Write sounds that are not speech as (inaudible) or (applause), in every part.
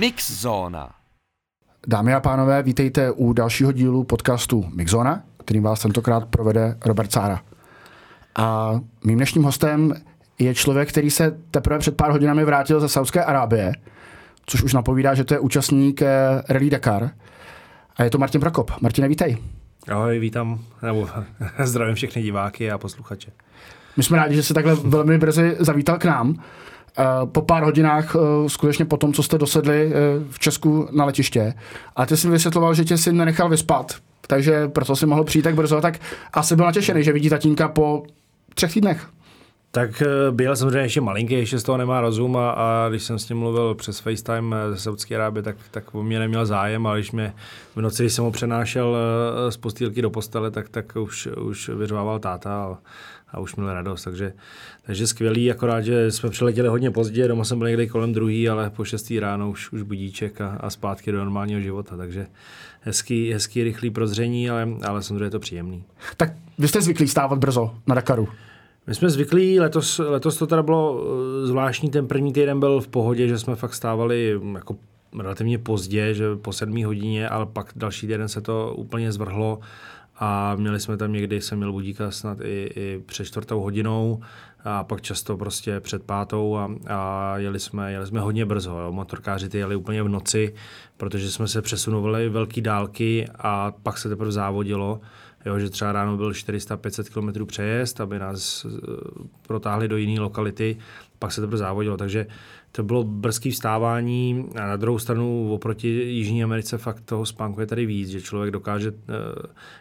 Mixzóna. Dámy a pánové, vítejte u dalšího dílu podcastu Mixzona, kterým vás tentokrát provede Robert Sára. A mým dnešním hostem je člověk, který se teprve před pár hodinami vrátil ze Saudské Arábie, což už napovídá, že to je účastník eh, Rally Dakar. A je to Martin Prokop. Martine, vítej. Ahoj, vítám, nebo (laughs) zdravím všechny diváky a posluchače. My jsme rádi, že jsi takhle velmi brzy zavítal k nám. Eh, po pár hodinách, eh, skutečně po tom, co jste dosedli v Česku na letiště. A ty jsi mi vysvětloval, že tě si nenechal vyspat, takže proto si mohl přijít tak brzo, tak asi byl natěšený, že vidí tatínka po třech týdnech. Tak eh, byl samozřejmě ještě malinký, ještě z toho nemá rozum a, a když jsem s ním mluvil přes FaceTime eh, ze Saudské Arábie, tak, tak o mě neměl zájem, ale když mě v noci, když jsem ho přenášel eh, z postýlky do postele, tak, tak už, už vyřvával táta a, už měl radost, takže, takže skvělý, akorát, že jsme přiletěli hodně pozdě, doma jsem byl někde kolem druhý, ale po šestý ráno už, už budíček a, a zpátky do normálního života, takže hezký, hezký rychlý prozření, ale, ale samozřejmě je to příjemný. Tak vy jste zvyklí stávat brzo na Dakaru? My jsme zvyklí, letos, letos to teda bylo eh, zvláštní, ten první týden byl v pohodě, že jsme fakt stávali mm, jako relativně pozdě, že po sedmí hodině, ale pak další týden se to úplně zvrhlo a měli jsme tam někdy, jsem měl budíka snad i, i před čtvrtou hodinou a pak často prostě před pátou a, a jeli, jsme, jeli jsme hodně brzo. Jo. Motorkáři ty jeli úplně v noci, protože jsme se přesunovali velké dálky a pak se teprve závodilo. Jo, že třeba ráno byl 400-500 km přejezd, aby nás eh, protáhli do jiné lokality, pak se teprve závodilo. Takže to bylo brzké vstávání a na druhou stranu oproti Jižní Americe fakt toho spánku je tady víc, že člověk dokáže uh,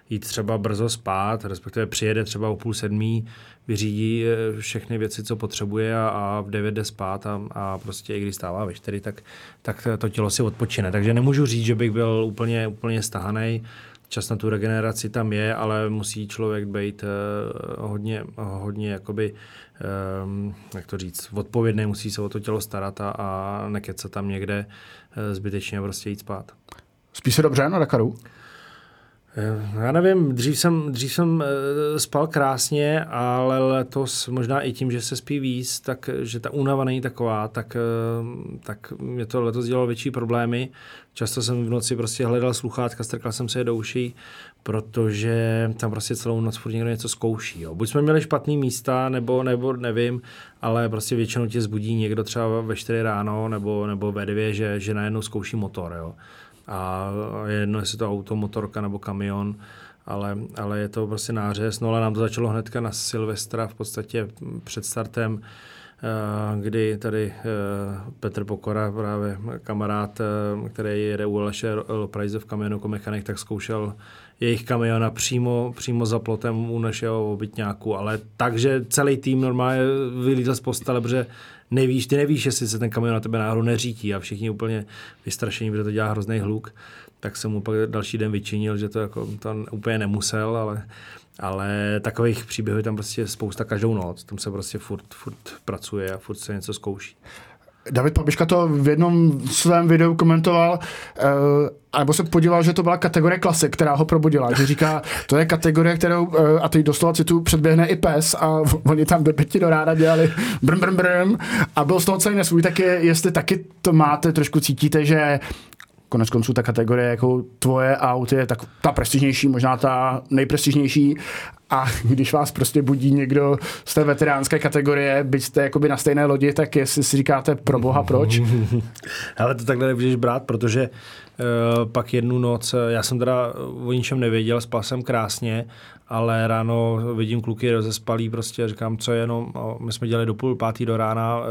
jít třeba brzo spát, respektive přijede třeba o půl sedmí, vyřídí uh, všechny věci, co potřebuje a, a v devět jde spát a, a prostě i když stává ve čtyři, tak, tak to tělo si odpočine. Takže nemůžu říct, že bych byl úplně, úplně stahaný čas na tu regeneraci tam je, ale musí člověk být uh, hodně, hodně jakoby, um, jak to říct, odpovědný, musí se o to tělo starat a, a nekecat tam někde uh, zbytečně prostě jít spát. Spí se dobře na Dakaru? Eh, já nevím, dřív jsem, dřív jsem spal krásně, ale letos možná i tím, že se spí víc, tak že ta únava není taková, tak, tak mě to letos dělalo větší problémy. Často jsem v noci prostě hledal sluchátka, strkal jsem se je do uší, protože tam prostě celou noc furt někdo něco zkouší. Jo. Buď jsme měli špatný místa, nebo, nebo nevím, ale prostě většinou tě zbudí někdo třeba ve 4 ráno nebo, nebo ve 2, že, že najednou zkouší motor. Jo. A je jedno, jestli to auto, motorka nebo kamion, ale, ale je to prostě nářez. No ale nám to začalo hnedka na Silvestra, v podstatě před startem Eh, kdy tady eh, Petr Pokora, právě kamarád, eh, který jede u Aleše Loprajze v kamionu jako mechanik, tak zkoušel jejich kamiona přímo, přímo za plotem u našeho obytňáku, ale takže celý tým normálně vylítl z postele, protože nevíš, ty nevíš, jestli se ten kamion na tebe náhodou neřítí a všichni úplně vystrašení, protože to dělá hrozný hluk, tak jsem mu pak další den vyčinil, že to, jako, to úplně nemusel, ale ale takových příběhů je tam prostě spousta každou noc. Tam se prostě furt, furt pracuje a furt se něco zkouší. David Pabiška to v jednom svém videu komentoval, uh, nebo se podíval, že to byla kategorie klasik, která ho probudila. Že říká, to je kategorie, kterou, uh, a teď doslova tu předběhne i pes a (laughs) oni tam do pěti do ráda dělali brm, brm, brm a byl z toho celý nesvůj, tak je, jestli taky to máte, trošku cítíte, že konec konců ta kategorie jako tvoje aut je tak ta prestižnější, možná ta nejprestižnější a když vás prostě budí někdo z té veteránské kategorie, byť jste jakoby na stejné lodi, tak jestli si říkáte pro boha proč? (laughs) Ale to takhle nebudeš brát, protože uh, pak jednu noc, já jsem teda o ničem nevěděl, spal jsem krásně, ale ráno vidím kluky rozespalí prostě a říkám, co je jenom, my jsme dělali do půl pátý do rána, uh,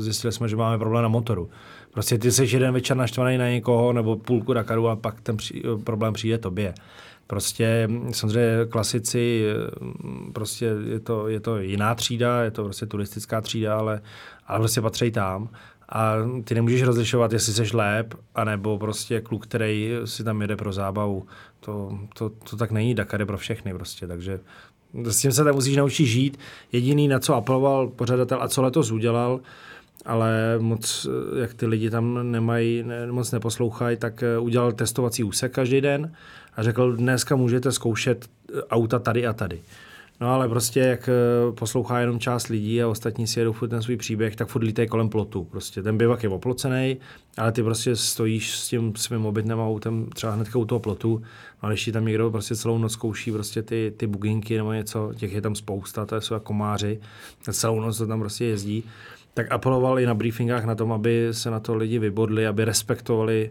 zjistili jsme, že máme problém na motoru. Prostě ty jsi jeden večer naštvaný na někoho nebo půlku Dakaru a pak ten při, problém přijde tobě. Prostě samozřejmě klasici, prostě je to, je to jiná třída, je to prostě turistická třída, ale, ale prostě patří tam a ty nemůžeš rozlišovat, jestli jsi lép, anebo prostě kluk, který si tam jede pro zábavu. To, to, to tak není, Dakar je pro všechny prostě, takže s tím se tam musíš naučit žít. Jediný, na co apeloval pořadatel a co letos udělal, ale moc, jak ty lidi tam nemají, ne, moc neposlouchají, tak eh, udělal testovací úsek každý den a řekl, dneska můžete zkoušet eh, auta tady a tady. No ale prostě jak eh, poslouchá jenom část lidí a ostatní si jedou furt ten svůj příběh, tak furt lítají kolem plotu. Prostě ten bivak je oplocený, ale ty prostě stojíš s tím svým obytným autem třeba hned u toho plotu, no, ti tam někdo prostě celou noc zkouší prostě ty, ty buginky nebo něco, těch je tam spousta, to jsou jako komáři, celou noc to tam prostě jezdí, tak apeloval i na briefingách na tom, aby se na to lidi vybodli, aby respektovali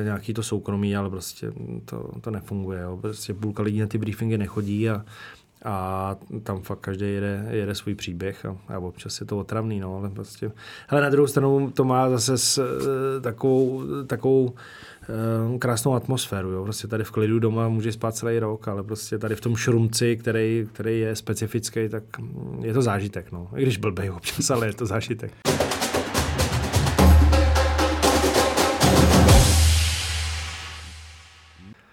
e, nějaký to soukromí, ale prostě to, to nefunguje. Jo. Prostě půlka lidí na ty briefingy nechodí a a tam fakt každý jede, jede svůj příběh a, a občas je to otravný, no, ale prostě. Ale na druhou stranu to má zase s, e, takovou, takovou krásnou atmosféru, jo. Prostě tady v klidu doma může spát celý rok, ale prostě tady v tom šrumci, který, který je specifický, tak je to zážitek, no. I když blbej občas, ale je to zážitek.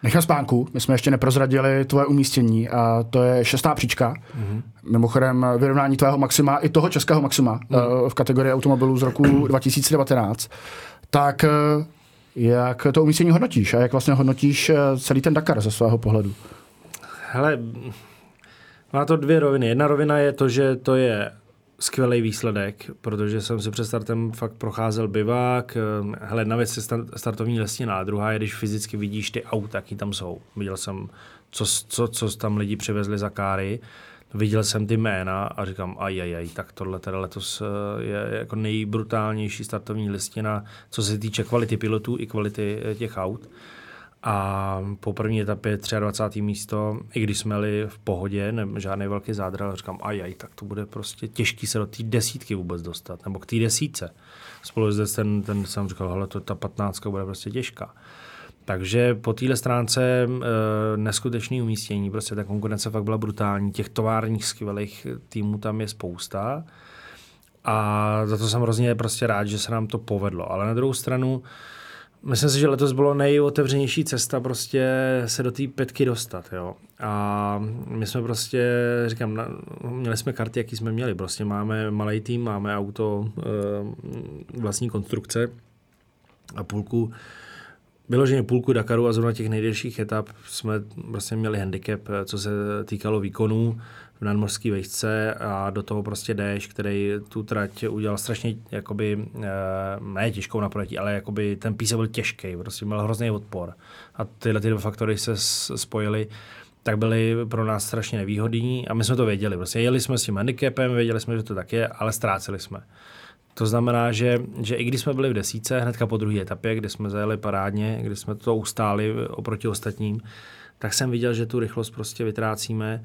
Nechal spánku, my jsme ještě neprozradili tvoje umístění a to je šestá příčka. Mm-hmm. Mimochodem vyrovnání tvého maxima i toho českého maxima mm-hmm. v kategorii automobilů z roku (clears throat) 2019. Tak eh, jak to umístění hodnotíš a jak vlastně hodnotíš eh, celý ten Dakar ze svého pohledu? Hele, má to dvě roviny. Jedna rovina je to, že to je skvělý výsledek, protože jsem si před startem fakt procházel bivák. Ehm, hele, jedna věc je startovní lestina, a druhá je, když fyzicky vidíš ty auta, jaký tam jsou. Viděl jsem, co, co, co tam lidi přivezli za káry, viděl jsem ty jména a říkám, aj, aj, aj, tak tohle teda letos eh, je jako nejbrutálnější startovní listina, co se týče kvality pilotů i kvality eh, těch aut. A po první etapě 23. místo, i když jsme jeli v pohodě, ne, žádný velký zádral, říkám, aj, tak to bude prostě těžký se do té desítky vůbec dostat, nebo k té desítce. Spolu zde ten, ten jsem říkal, hele, to, ta patnáctka bude prostě těžká. Takže po téhle stránce e, neskutečný umístění, prostě ta konkurence fakt byla brutální, těch továrních skvělých týmů tam je spousta a za to jsem hrozně prostě rád, že se nám to povedlo. Ale na druhou stranu, Myslím si, že letos bylo nejotevřenější cesta prostě se do té petky dostat, jo. A my jsme prostě, říkám, na, měli jsme karty, jaký jsme měli. Prostě máme malý tým, máme auto e, vlastní konstrukce a půlku Vyloženě půlku Dakaru a zrovna těch nejdelších etap jsme vlastně měli handicap, co se týkalo výkonů v nadmořské vejšce a do toho prostě jdeš, který tu trať udělal strašně jakoby, eh, ne těžkou na projetí, ale jakoby ten píse byl těžký, prostě měl hrozný odpor. A tyhle ty dva faktory se spojily tak byly pro nás strašně nevýhodní a my jsme to věděli. Prostě jeli jsme s tím handicapem, věděli jsme, že to tak je, ale ztráceli jsme. To znamená, že, že i když jsme byli v desíce, hnedka po druhé etapě, kde jsme zajeli parádně, kdy jsme to ustáli oproti ostatním, tak jsem viděl, že tu rychlost prostě vytrácíme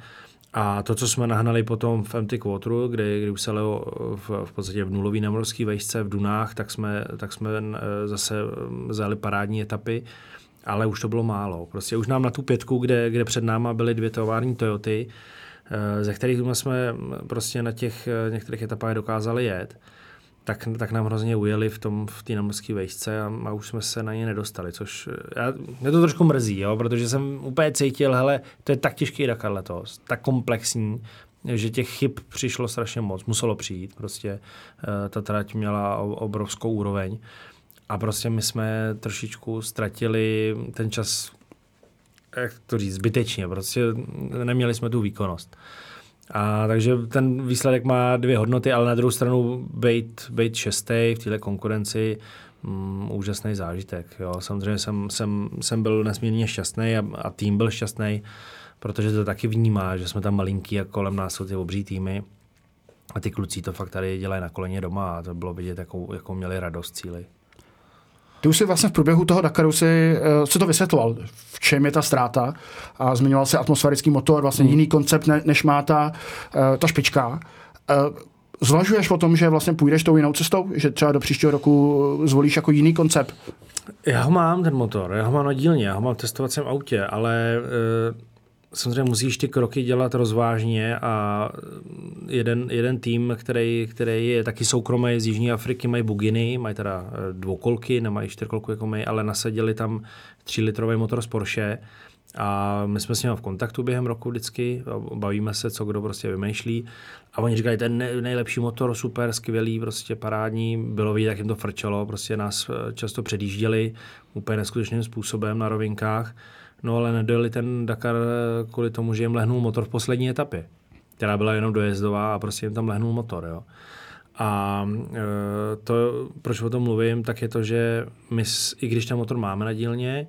a to, co jsme nahnali potom v MT Quarteru, kde, kdy už se leo v, v podstatě v nulový nemorský vejšce v Dunách, tak jsme, tak jsme eh, zase eh, zajeli parádní etapy, ale už to bylo málo. Prostě už nám na tu pětku, kde, kde před náma byly dvě tovární Toyoty, eh, ze kterých jsme prostě na těch některých etapách dokázali jet, tak, tak nám hrozně ujeli v tom v té namorské vejšce a, a, už jsme se na ně nedostali, což já, mě to trošku mrzí, jo, protože jsem úplně cítil, hele, to je tak těžký Dakar letos, tak komplexní, že těch chyb přišlo strašně moc, muselo přijít, prostě uh, ta trať měla obrovskou úroveň a prostě my jsme trošičku ztratili ten čas, jak to říct, zbytečně, prostě neměli jsme tu výkonnost. A takže ten výsledek má dvě hodnoty, ale na druhou stranu být, být šestý v této konkurenci mm, úžasný zážitek. Jo. Samozřejmě jsem, jsem, jsem byl nesmírně šťastný a, a tým byl šťastný, protože to taky vnímá, že jsme tam malinký a kolem nás jsou ty obří týmy. A ty kluci to fakt tady dělají na koleně doma a to bylo vidět, jakou, jakou měli radost cíli. Ty už si vlastně v průběhu toho Dakaru si, uh, si to vysvětloval, v čem je ta ztráta a zmiňoval si atmosférický motor, vlastně hmm. jiný koncept, ne, než má ta, uh, ta špička. Uh, zvažuješ o tom, že vlastně půjdeš tou jinou cestou, že třeba do příštího roku zvolíš jako jiný koncept? Já ho mám, ten motor, já ho mám na dílně, já ho mám v testovacím autě, ale uh samozřejmě musíš ty kroky dělat rozvážně a jeden, jeden tým, který, který je taky soukromý z Jižní Afriky, mají buginy, mají teda eh, dvoukolky, nemají čtyřkolku jako my, ale nasadili tam 3-litrový motor z Porsche a my jsme s nimi v kontaktu během roku vždycky, bavíme se, co kdo prostě vymýšlí. A oni říkají, ten nejlepší motor, super, skvělý, prostě parádní. Bylo vidět, jak jim to frčelo, prostě nás eh, často předjížděli úplně neskutečným způsobem na rovinkách. No ale nedojeli ten Dakar eh, kvůli tomu, že jim lehnul motor v poslední etapě, která byla jenom dojezdová a prostě jim tam lehnul motor. Jo. A e, to, proč o tom mluvím, tak je to, že my, i když ten motor máme na dílně,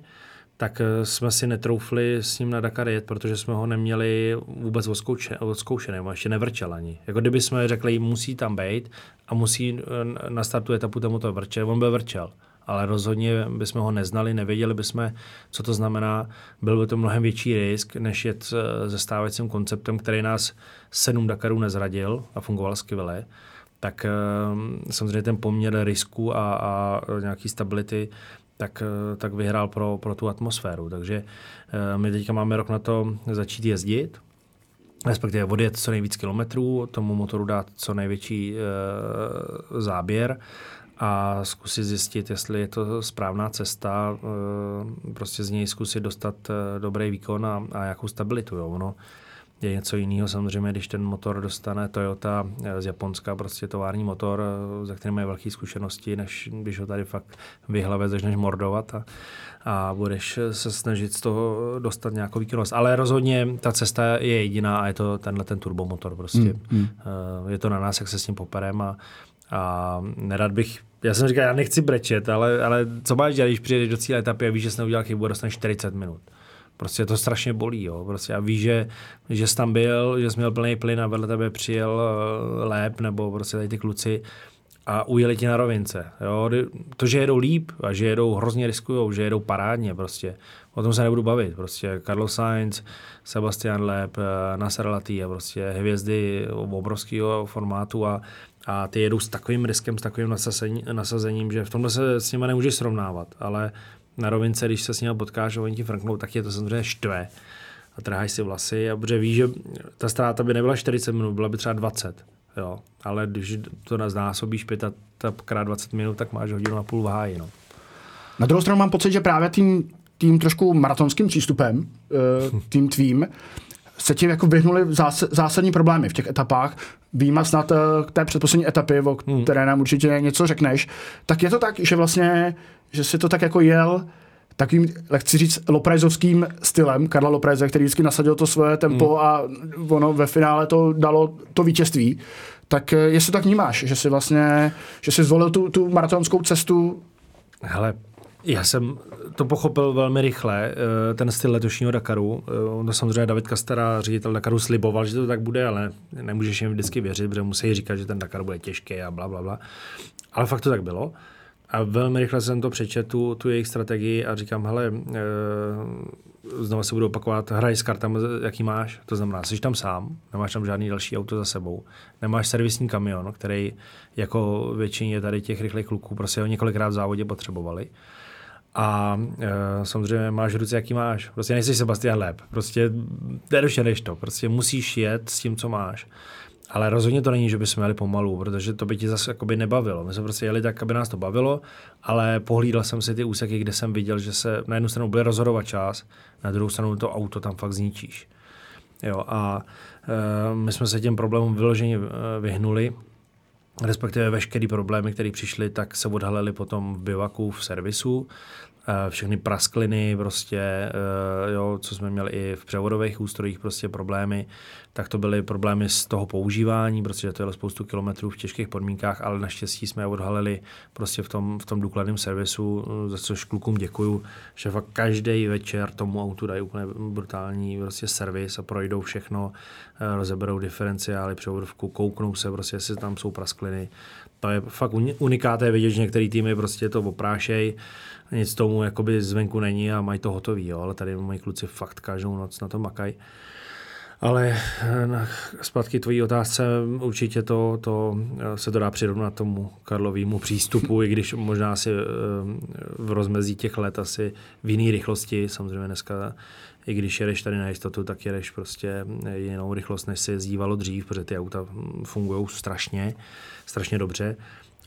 tak eh, jsme si netroufli s ním na Dakar jet, protože jsme ho neměli vůbec odzkoušený, ještě nevrčel ani. Jako kdyby jsme řekli, musí tam být a musí eh, na startu etapu tomu to vrčet, on byl vrčel. Ale rozhodně bychom ho neznali, nevěděli bychom, co to znamená. Byl by to mnohem větší risk, než jet se eh, stávajícím konceptem, který nás sedm Dakarů nezradil a fungoval skvěle tak samozřejmě ten poměr risku a, a nějaký stability tak, eh, tak vyhrál pro, pro tu atmosféru. Takže eh, my teďka máme rok na to začít jezdit, respektive odjet co nejvíc kilometrů, tomu motoru dát co největší e, záběr a zkusit zjistit, jestli je to správná cesta, e, prostě z něj zkusit dostat e, dobrý výkon a, a jakou stabilitu. Jo. Ono, je něco jiného samozřejmě, když ten motor dostane Toyota z Japonska, prostě tovární motor, za kterým mají velké zkušenosti, než když ho tady fakt vyhlave začneš mordovat a, a budeš se snažit z toho dostat nějakou výkonnost. Ale rozhodně ta cesta je jediná a je to tenhle ten turbomotor prostě. Mm, mm. Je to na nás, jak se s ním poperem a, a nerad bych já jsem říkal, já nechci brečet, ale, ale co máš dělat, když přijedeš do cíle etapy a víš, že jsi neudělal chybu a dostaneš 40 minut. Prostě to strašně bolí. Jo. Prostě a víš, že, že jsi tam byl, že jsi měl plný plyn a vedle tebe přijel eh, lép nebo prostě tady ty kluci a ujeli ti na rovince. Jo. To, že jedou líp a že jedou hrozně riskujou, že jedou parádně prostě. O tom se nebudu bavit. Prostě Carlos Sainz, Sebastian Lep, eh, Nasser Latty prostě hvězdy obrovského formátu a, a ty jedou s takovým riskem, s takovým nasazením, nasazením že v tomhle se s nimi nemůžeš srovnávat. Ale na rovince, když se s ním potkáš a oni ti franknou, tak je to samozřejmě štve a trháš si vlasy a protože víš, že ta ztráta by nebyla 40 minut, byla by třeba 20. Jo. Ale když to znásobíš 5 krát 20 minut, tak máš hodinu a půl v háji. No. Na druhou stranu mám pocit, že právě tím, tím trošku maratonským přístupem, eh, (laughs) tím tvým, se ti jako vyhnuli zásadní problémy v těch etapách. Výjima snad k eh, té předposlední etapy, o hmm. které nám určitě něco řekneš, tak je to tak, že vlastně, že si to tak jako jel takovým, chci říct, loprajzovským stylem Karla Loprajze, který vždycky nasadil to svoje tempo hmm. a ono ve finále to dalo to vítězství. Tak eh, jestli tak vnímáš, že si vlastně, že si zvolil tu, tu maratonskou cestu Hele, já jsem to pochopil velmi rychle, eh, ten styl letošního Dakaru. Eh, to samozřejmě David Kastera, ředitel Dakaru, sliboval, že to tak bude, ale nemůžeš jim vždycky věřit, protože musí říkat, že ten Dakar bude těžký a bla, bla, bla. Ale fakt to tak bylo. A velmi rychle jsem to přečetl, tu, tu jejich strategii a říkám, hele, e, znovu se budu opakovat, hraj s kartami, jaký máš, to znamená, jsi tam sám, nemáš tam žádný další auto za sebou, nemáš servisní kamion, který jako většině tady těch rychlých kluků prostě ho několikrát v závodě potřebovali. A e, samozřejmě máš ruce, jaký máš. Prostě nejsi Sebastian Leb. Prostě nedošeneš to. Prostě musíš jet s tím, co máš. Ale rozhodně to není, že bychom jeli pomalu, protože to by ti zase jakoby nebavilo. My jsme prostě jeli tak, aby nás to bavilo, ale pohlídal jsem si ty úseky, kde jsem viděl, že se na jednu stranu bude rozhodovat čas, na druhou stranu to auto tam fakt zničíš. Jo, a e, my jsme se těm problémům vyloženě e, vyhnuli respektive veškeré problémy, které přišly, tak se odhalily potom v bivaku, v servisu. Eh, všechny praskliny, prostě, eh, jo, co jsme měli i v převodových ústrojích, prostě problémy, tak to byly problémy z toho používání, protože to jelo spoustu kilometrů v těžkých podmínkách, ale naštěstí jsme je odhalili prostě v tom, v tom důkladném servisu, za což klukům děkuju, že fakt každý večer tomu autu dají úplně brutální prostě servis a projdou všechno, eh, rozeberou diferenciály, převodovku, kouknou se prostě, jestli tam jsou praskliny. To je fakt unikáté vidět, že některé týmy prostě to oprášejí, nic tomu jakoby zvenku není a mají to hotový, jo, ale tady moji kluci fakt každou noc na to makají. Ale zpátky tvojí otázce, určitě to, to se to dá přirovnat tomu Karlovému přístupu, i když možná si v rozmezí těch let asi v jiné rychlosti, samozřejmě dneska i když jedeš tady na jistotu, tak jedeš prostě jinou rychlost, než se jezdívalo dřív, protože ty auta fungují strašně, strašně dobře,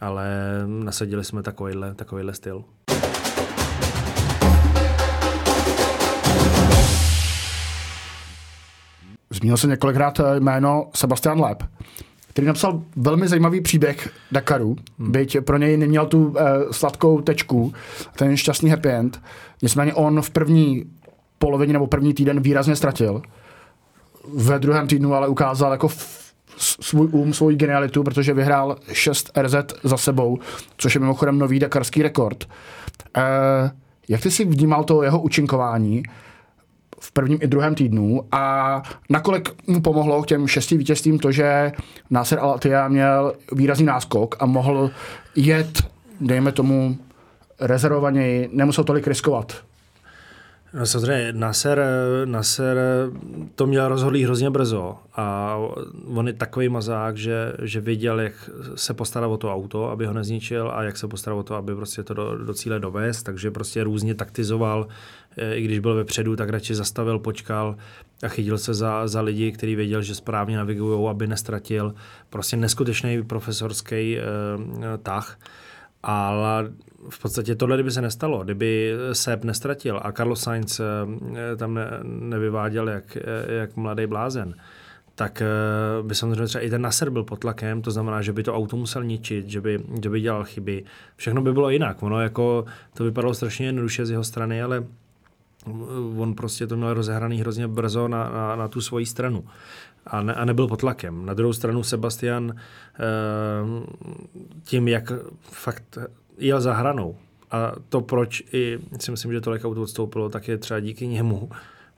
ale nasadili jsme takovýhle, takovýhle styl. Zmínil se několikrát eh, jméno Sebastian Leb, který napsal velmi zajímavý příběh Dakaru, hmm. byť pro něj neměl tu uh, sladkou tečku, ten šťastný happy end. Nicméně on v první polovině nebo první týden výrazně ztratil. Ve druhém týdnu ale ukázal jako svůj um, svou genialitu, protože vyhrál 6 RZ za sebou, což je mimochodem nový dakarský rekord. E, jak ty si vnímal to jeho učinkování v prvním i druhém týdnu a nakolik mu pomohlo k těm šesti vítězstvím to, že Nasser al měl výrazný náskok a mohl jet, dejme tomu, rezervovaněji, nemusel tolik riskovat? No samozřejmě, Nasser, Nasser to měl rozhodlý hrozně brzo a on je takový mazák, že, že věděl, jak se postarat o to auto, aby ho nezničil a jak se postarat o to, aby prostě to do, do cíle dovést, takže prostě různě taktizoval, e, i když byl vepředu, tak radši zastavil, počkal a chytil se za, za lidi, který věděl, že správně navigují, aby nestratil. Prostě neskutečný profesorský eh, tah. Ale v podstatě tohle kdyby se nestalo, kdyby Seb nestratil a Carlos Sainz eh, tam ne, nevyváděl jak, eh, jak mladý blázen, tak eh, by samozřejmě třeba i ten Nasser byl pod tlakem, to znamená, že by to auto musel ničit, že by, že by dělal chyby. Všechno by bylo jinak. Ono jako, to vypadalo strašně jednoduše z jeho strany, ale on prostě to měl rozehraný hrozně brzo na, na, na tu svoji stranu a, ne, a nebyl pod tlakem. Na druhou stranu Sebastian tím, jak fakt jel za hranou. A to, proč i si myslím, že tolik auto odstoupilo, tak je třeba díky němu,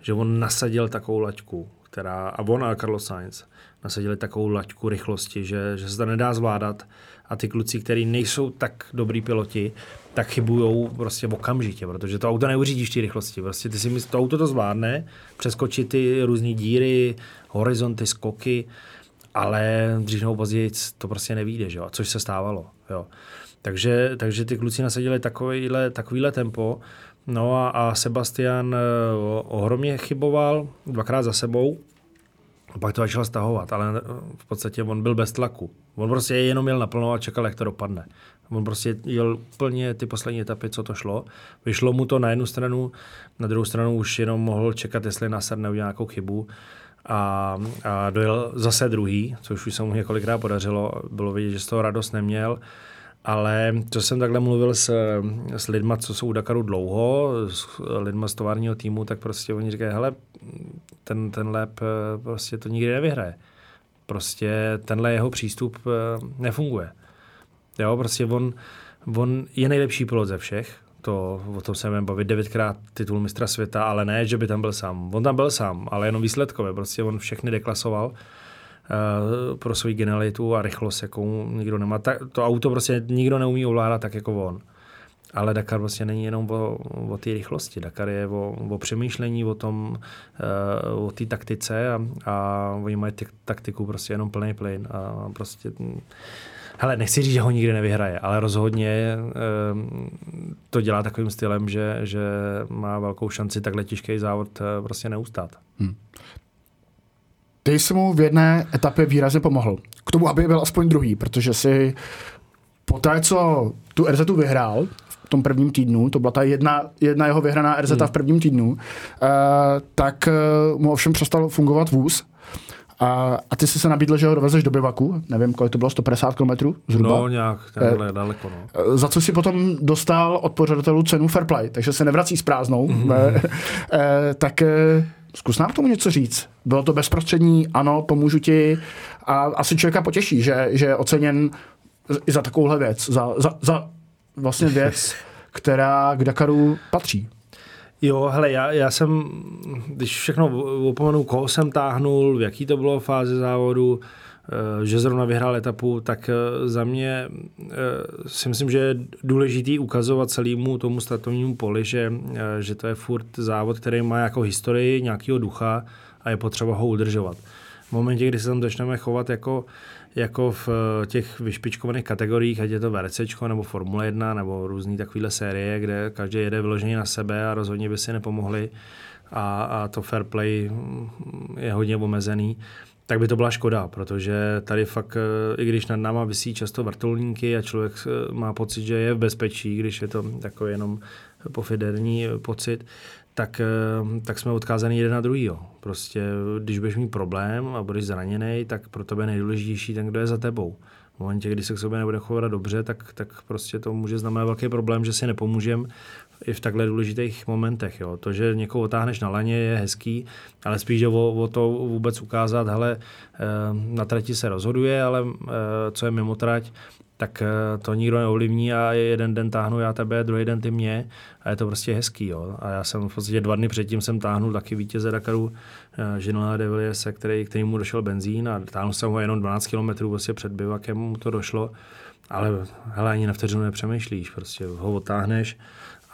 že on nasadil takovou laťku, která, a on a Carlos Sainz nasadili takovou laťku rychlosti, že, že se to nedá zvládat a ty kluci, kteří nejsou tak dobrý piloti, tak chybují prostě okamžitě, protože to auto neuřídíš ty rychlosti. Prostě ty si myslíš, to auto to zvládne, přeskočit ty různé díry, horizonty, skoky, ale dřív nebo později to prostě nevíde, že jo? což se stávalo. Jo. Takže, takže ty kluci nasadili takovýhle, takovýhle tempo. No a, a Sebastian eh, ohromně chyboval dvakrát za sebou. A pak to začal stahovat, ale eh, v podstatě on byl bez tlaku. On prostě jenom jel naplno a čekal, jak to dopadne. On prostě jel úplně ty poslední etapy, co to šlo. Vyšlo mu to na jednu stranu, na druhou stranu už jenom mohl čekat, jestli Nasser neudělá nějakou chybu. A, a dojel zase druhý, což už se mu několikrát podařilo. Bylo vidět, že z toho radost neměl. Ale to jsem takhle mluvil s, s lidma, co jsou u Dakaru dlouho, s lidma z továrního týmu, tak prostě oni říkají, hele, ten, ten lep eh, prostě to nikdy nevyhraje. Prostě tenhle jeho přístup eh, nefunguje. Jo, prostě on, on je nejlepší pilot ze všech, to, o tom se budeme bavit devětkrát titul mistra světa, ale ne, že by tam byl sám. On tam byl sám, ale jenom výsledkově. Prostě on všechny deklasoval pro svou genialitu a rychlost, jakou nikdo nemá. Ta, to auto prostě nikdo neumí ovládat tak jako on. Ale Dakar prostě není jenom o, o té rychlosti. Dakar je o, o přemýšlení, o tom, uh, o té taktice a, a oni mají taktiku prostě jenom plný plyn a prostě Hele, nechci říct, že ho nikdy nevyhraje, ale rozhodně uh, to dělá takovým stylem, že, že má velkou šanci takhle těžký závod prostě neustát. Hmm. Ty jsi mu v jedné etapě výrazně pomohl. K tomu, aby byl aspoň druhý, protože si po té, co tu RZ vyhrál v tom prvním týdnu, to byla ta jedna, jedna jeho vyhraná RZ hmm. v prvním týdnu, uh, tak uh, mu ovšem přestal fungovat vůz, a, a ty jsi se nabídl, že ho dovezeš do bivaku, nevím, kolik to bylo, 150 km zhruba. No, nějak, takhle eh, daleko. No. Za co si potom dostal od pořadatelů cenu Fairplay, takže se nevrací s prázdnou. Mm-hmm. (laughs) eh, tak Zkus nám k tomu něco říct. Bylo to bezprostřední, ano, pomůžu ti a asi člověka potěší, že, že je oceněn i za takovouhle věc, za, za, za vlastně věc, (laughs) která k Dakaru patří. Jo, hele, já, já jsem, když všechno opomenu, koho jsem táhnul, v jaký to bylo fáze závodu, Eh, že zrovna vyhrál etapu, tak eh, za mě eh, si myslím, že je důležitý ukazovat celému tomu startovnímu poli, že, že to je furt závod, který má jako historii nějakého ducha a je potřeba ho udržovat. V momentě, kdy se tam začneme chovat jako, jako v eh, těch vyšpičkovaných kategoriích, ať je to VRC nebo Formule 1 nebo různé takovéhle série, kde každý jede vyloženě na sebe a rozhodně by si nepomohli a, a to fair play mm, je hodně omezený, tak by to byla škoda, protože tady fakt, eh, i když nad náma vysí často vrtulníky a člověk eh, má pocit, že je v bezpečí, když je to takový jenom pofiderní pocit, tak, eh, tak jsme odkázaný jeden na druhý. Prostě, když budeš mít problém a budeš zraněný, tak pro tebe nejdůležitější ten, kdo je za tebou. V momentě, kdy se k sobě nebude chovat dobře, tak, tak prostě to může znamenat velký problém, že si nepomůžem i v takhle důležitých momentech. Jo. To, že někoho otáhneš na laně, je hezký, ale spíš o, o to vůbec ukázat, hele, eh, na trati se rozhoduje, ale eh, co je mimo trať, tak eh, to nikdo neovlivní a jeden den táhnu já tebe, druhý den ty mě a je to prostě hezký. Jo. A já jsem v podstatě dva dny předtím jsem táhnul taky vítěze Dakaru Žinona de Villiers, který, který mu došel benzín a táhnul jsem ho jenom 12 km prostě před bivakem mu to došlo. Ale hele, ani na vteřinu nepřemýšlíš, prostě ho otáhneš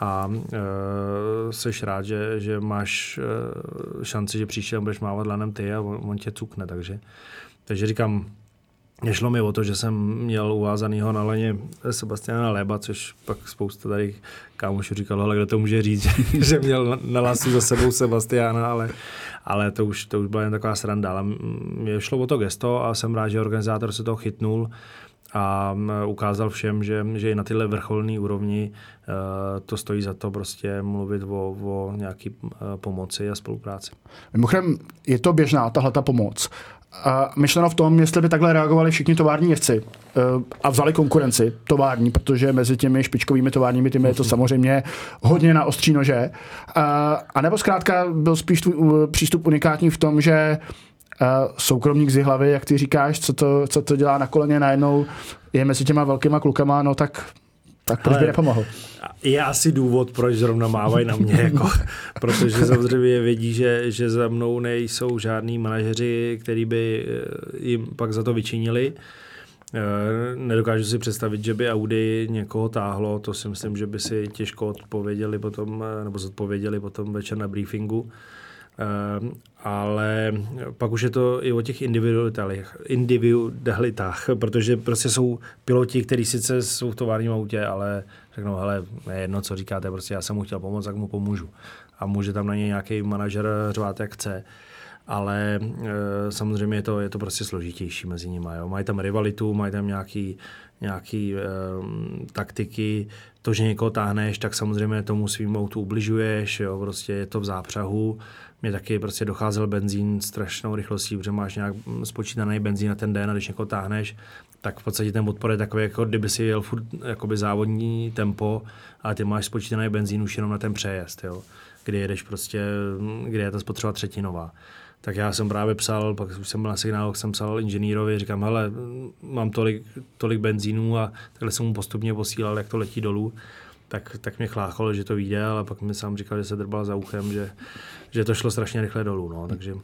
a e, jsi rád, že, že máš e, šanci, že příště budeš mávat lanem ty a on, on tě cukne, takže, takže říkám, Nešlo mi o to, že jsem měl uvázanýho na leně Sebastiana Léba, což pak spousta tady kámošů říkalo, ale kdo to může říct, (laughs) že měl na lasu za sebou Sebastiana, ale, ale to, už, to už byla jen taková sranda. Ale mě šlo o to gesto a jsem rád, že organizátor se toho chytnul a ukázal všem, že, že i na tyhle vrcholné úrovni uh, to stojí za to prostě mluvit o, o nějaký uh, pomoci a spolupráci. Mimochodem, je to běžná tahle ta pomoc. A myšleno v tom, jestli by takhle reagovali všichni tovární jezdci uh, a vzali konkurenci tovární, protože mezi těmi špičkovými továrními týmy je to samozřejmě hodně na ostří nože. Uh, a nebo zkrátka byl spíš tvůj přístup unikátní v tom, že soukromník z hlavy, jak ty říkáš, co to, co to dělá na koleně najednou, je mezi těma velkýma klukama, no tak tak proč by nepomohl? Je asi důvod, proč zrovna mávají na mě, jako, (laughs) protože samozřejmě vědí, že, že za mnou nejsou žádní manažeři, který by eh, jim pak za to vyčinili. Eh, nedokážu si představit, že by Audi někoho táhlo, to si myslím, že by si těžko odpověděli potom, eh, nebo zodpověděli potom večer na briefingu. Ehm, ale pak už je to i o těch individualitách, individualitách protože prostě jsou piloti, kteří sice jsou v továrním autě, ale řeknou, hele, je jedno, co říkáte, prostě já jsem mu chtěl pomoct, tak mu pomůžu. A může tam na něj nějaký manažer řvát, jak chce ale e, samozřejmě je to, je to prostě složitější mezi nimi. Jo. Mají tam rivalitu, mají tam nějaký, nějaký e, taktiky, to, že někoho táhneš, tak samozřejmě tomu svým autu ubližuješ, jo, prostě je to v zápřahu, mě taky prostě docházel benzín strašnou rychlostí, protože máš nějak spočítaný benzín na ten den a když někoho táhneš, tak v podstatě ten odpor je takový, jako kdyby si jel furt jakoby závodní tempo, ale ty máš spočítaný benzín už jenom na ten přejezd, jo, kdy jedeš prostě, kdy je ta spotřeba třetinová. Tak já jsem právě psal, pak už jsem byl na signálu, jsem psal inženýrovi, říkám, hele, mám tolik, tolik benzínů a takhle jsem mu postupně posílal, jak to letí dolů tak, tak mě chláchalo, že to vyjde, ale pak mi sám říkal, že se drbal za uchem, že, že to šlo strašně rychle dolů. No. Takže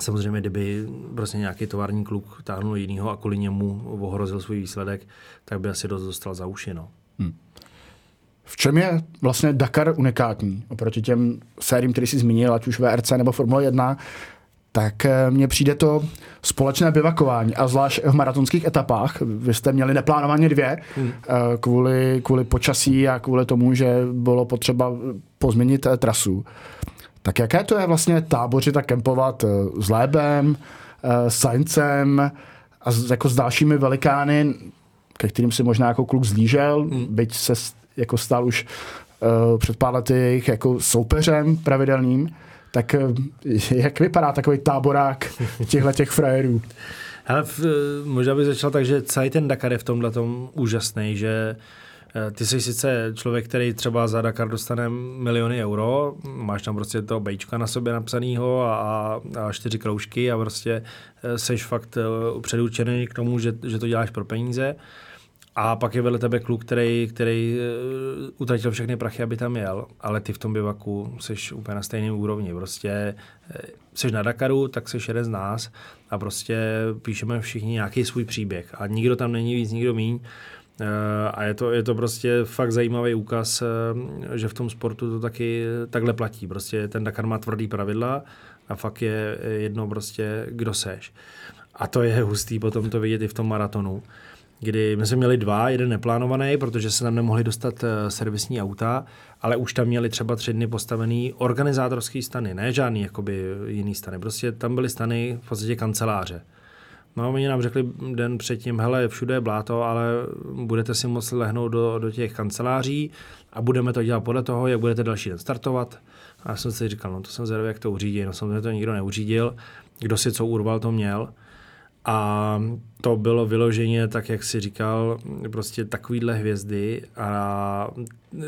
samozřejmě, kdyby prostě nějaký tovární kluk táhnul jinýho a kvůli němu ohrozil svůj výsledek, tak by asi dost dostal za uši. No. Hmm. V čem je vlastně Dakar unikátní oproti těm sériím, který jsi zmínil, ať už VRC nebo Formule 1, tak eh, mně přijde to společné bivakování a zvlášť v maratonských etapách. Vy jste měli neplánovaně dvě hmm. Eh, kvůli, kvůli počasí a kvůli tomu, že bylo potřeba pozměnit eh, trasu. Tak jaké to je vlastně tábořit a kempovat s Lébem, s Saincem a s, jako s dalšími velikány, ke kterým si možná jako kluk zlížel, hmm. byť se jako stal už uh, před pár lety jejich jako soupeřem pravidelným. Tak eh, jak vypadá takový táborák těchto těch frajerů? Hele, možná bych začal tak, že celý ten Dakar je v tomhle tom úžasný, že eh, ty jsi sice člověk, který třeba za Dakar dostane miliony euro, máš tam prostě to bejčka na sobě napsanýho a, a čtyři kroužky a prostě jsi fakt předurčený k tomu, že, že to děláš pro peníze. A pak je vedle tebe kluk, který, který uh, utratil všechny prachy, aby tam jel, ale ty v tom bivaku jsi úplně na stejném úrovni. Prostě jsi na Dakaru, tak jsi jeden z nás a prostě píšeme všichni nějaký svůj příběh. A nikdo tam není víc, nikdo míň. a je to, je to prostě fakt zajímavý úkaz, že v tom sportu to taky takhle platí. Prostě ten Dakar má tvrdý pravidla a fakt je jedno prostě, kdo seš. A to je hustý potom to vidět i v tom maratonu, kdy my jsme měli dva, jeden neplánovaný, protože se tam nemohli dostat eh, servisní auta, ale už tam měli třeba tři dny postavený organizátorský stany, ne žádný jakoby jiný stany. Prostě tam byly stany v podstatě kanceláře. No a oni nám řekli den předtím, hele, všude je bláto, ale budete si moct lehnout do, do těch kanceláří a budeme to dělat podle toho, jak budete další den startovat. A já jsem si říkal, no to jsem zvědavý, jak to uřídí. No samozřejmě to nikdo neuřídil. Kdo si co urval, to měl. A to bylo vyloženě, tak jak si říkal, prostě takovýhle hvězdy. A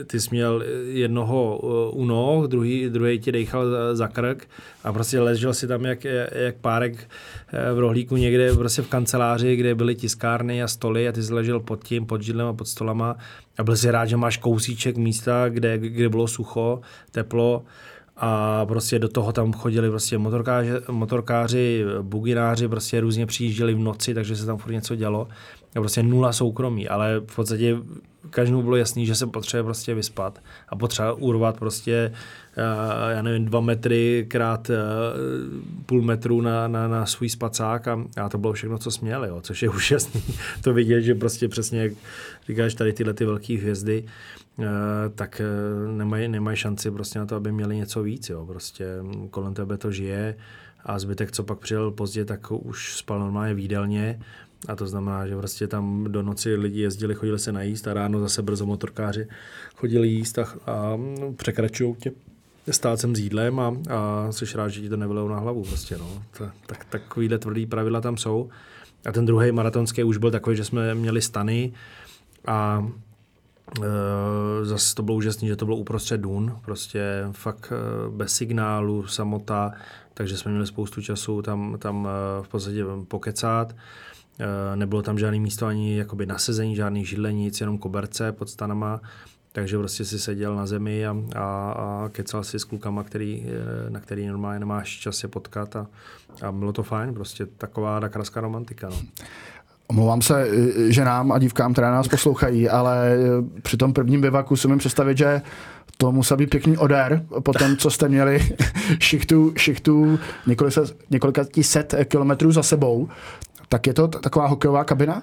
ty jsi měl jednoho uh, u noh, druhý, druhý ti dejchal za krk. A prostě ležel si tam jak, jak párek eh, v rohlíku někde prostě v kanceláři, kde byly tiskárny a stoly. A ty jsi ležel pod tím, pod židlem a pod stolama. A byl si rád, že máš kousíček místa, kde, kde bylo sucho, teplo a prostě do toho tam chodili prostě motorkáři, motorkáři bugináři, prostě různě přijížděli v noci, takže se tam furt něco dělo. Prostě nula soukromí, ale v podstatě každému bylo jasný, že se potřebuje prostě vyspat a potřeba urvat prostě, eh, já nevím, dva metry krát eh, půl metru na, na, na svůj spacák a, a to bylo všechno, co směli, jo, což je (laughs) úžasný. To vidět, že prostě přesně, jak říkáš, tady tyhle ty velké hvězdy, eh, tak nemají, nemají šanci prostě na to, aby měli něco víc, jo, prostě kolem tebe to žije a zbytek, co pak přijel pozdě, tak už spal normálně výdelně a to znamená, že prostě tam do noci lidi jezdili, chodili se najíst a ráno zase brzo motorkáři chodili jíst a, a překračují tě stácem s jídlem a, a jsi rád, že ti to nevylou na hlavu prostě, no. Tak, takovýhle tvrdý pravidla tam jsou. A ten druhý maratonský už byl takový, že jsme měli stany a e, zase to bylo úžasné, že to bylo uprostřed dun, prostě fakt e, bez signálu, samota, takže jsme měli spoustu času tam, tam e, v podstatě pokecat. Eh, nebylo tam žádný místo ani jakoby nasezení, žádný židle, nic, jenom koberce pod stanama. Takže prostě si seděl na zemi a, a, a kecal si s klukama, který, eh, na který normálně nemáš čas se potkat a, a bylo to fajn, prostě taková dakarská romantika. No. Omlouvám se eh, ženám a dívkám, které nás poslouchají, ale při tom prvním bivaku si mi představit, že to musel být pěkný odér po tom, co jste měli (laughs) šichtu, šichtu několika, několika set kilometrů za sebou. Tak je to taková hokejová kabina?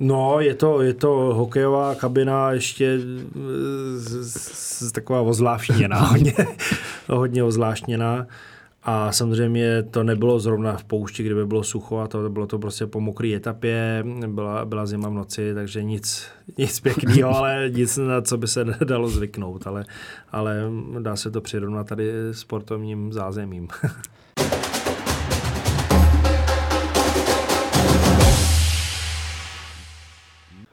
No, je to, je to hokejová kabina ještě z, z, z taková ozvláštněná, (laughs) hodně, hodně ozvláštněná. A samozřejmě to nebylo zrovna v poušti, kde by bylo sucho a to bylo to prostě po mokré etapě, byla, byla zima v noci, takže nic, nic pěkného, ale nic, na co by se (laughs) dalo zvyknout, ale, ale dá se to přirovnat tady sportovním zázemím. (laughs)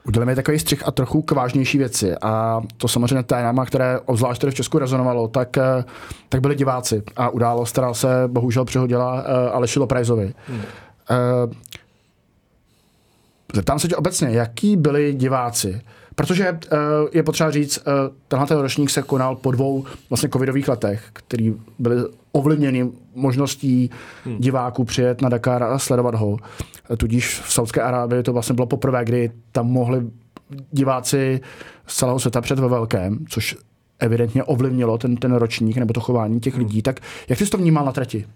uděláme takový střih a trochu k vážnější věci. A to samozřejmě téma, které obzvlášť tady v Česku rezonovalo, tak, eh, tak byli diváci. A událost, která se bohužel přihodila uh, Aleši Loprajzovi. Hmm. Uh, zeptám se tě obecně, jaký byli diváci? Protože uh, je potřeba říct, uh, tenhle ten ročník se konal po dvou vlastně covidových letech, který byly ovlivněny možností hmm. diváků přijet na Dakar a sledovat ho. Tudíž v Saudské Arábii to vlastně bylo poprvé, kdy tam mohli diváci z celého světa před ve velkém, což evidentně ovlivnilo ten, ten ročník nebo to chování těch hmm. lidí. Tak jak jsi to vnímal na trati?